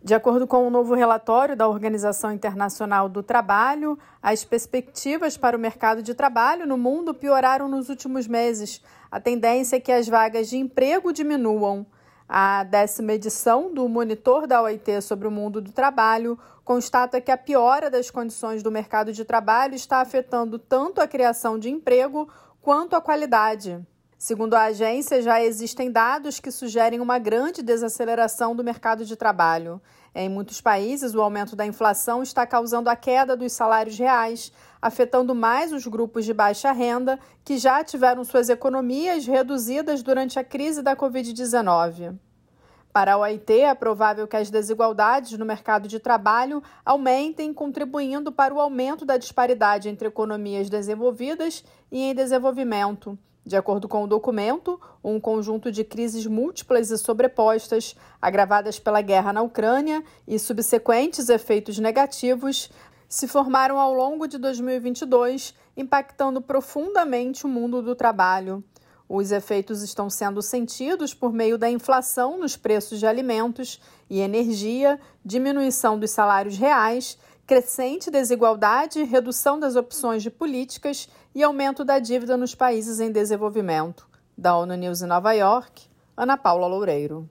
De acordo com um novo relatório da Organização Internacional do Trabalho, as perspectivas para o mercado de trabalho no mundo pioraram nos últimos meses. A tendência é que as vagas de emprego diminuam. A décima edição do Monitor da OIT sobre o mundo do trabalho constata que a piora das condições do mercado de trabalho está afetando tanto a criação de emprego quanto a qualidade. Segundo a agência, já existem dados que sugerem uma grande desaceleração do mercado de trabalho. Em muitos países, o aumento da inflação está causando a queda dos salários reais, afetando mais os grupos de baixa renda, que já tiveram suas economias reduzidas durante a crise da Covid-19. Para a OIT, é provável que as desigualdades no mercado de trabalho aumentem, contribuindo para o aumento da disparidade entre economias desenvolvidas e em desenvolvimento. De acordo com o documento, um conjunto de crises múltiplas e sobrepostas, agravadas pela guerra na Ucrânia e subsequentes efeitos negativos, se formaram ao longo de 2022, impactando profundamente o mundo do trabalho. Os efeitos estão sendo sentidos por meio da inflação nos preços de alimentos e energia, diminuição dos salários reais crescente desigualdade, redução das opções de políticas e aumento da dívida nos países em desenvolvimento. Da ONU News em Nova York, Ana Paula Loureiro.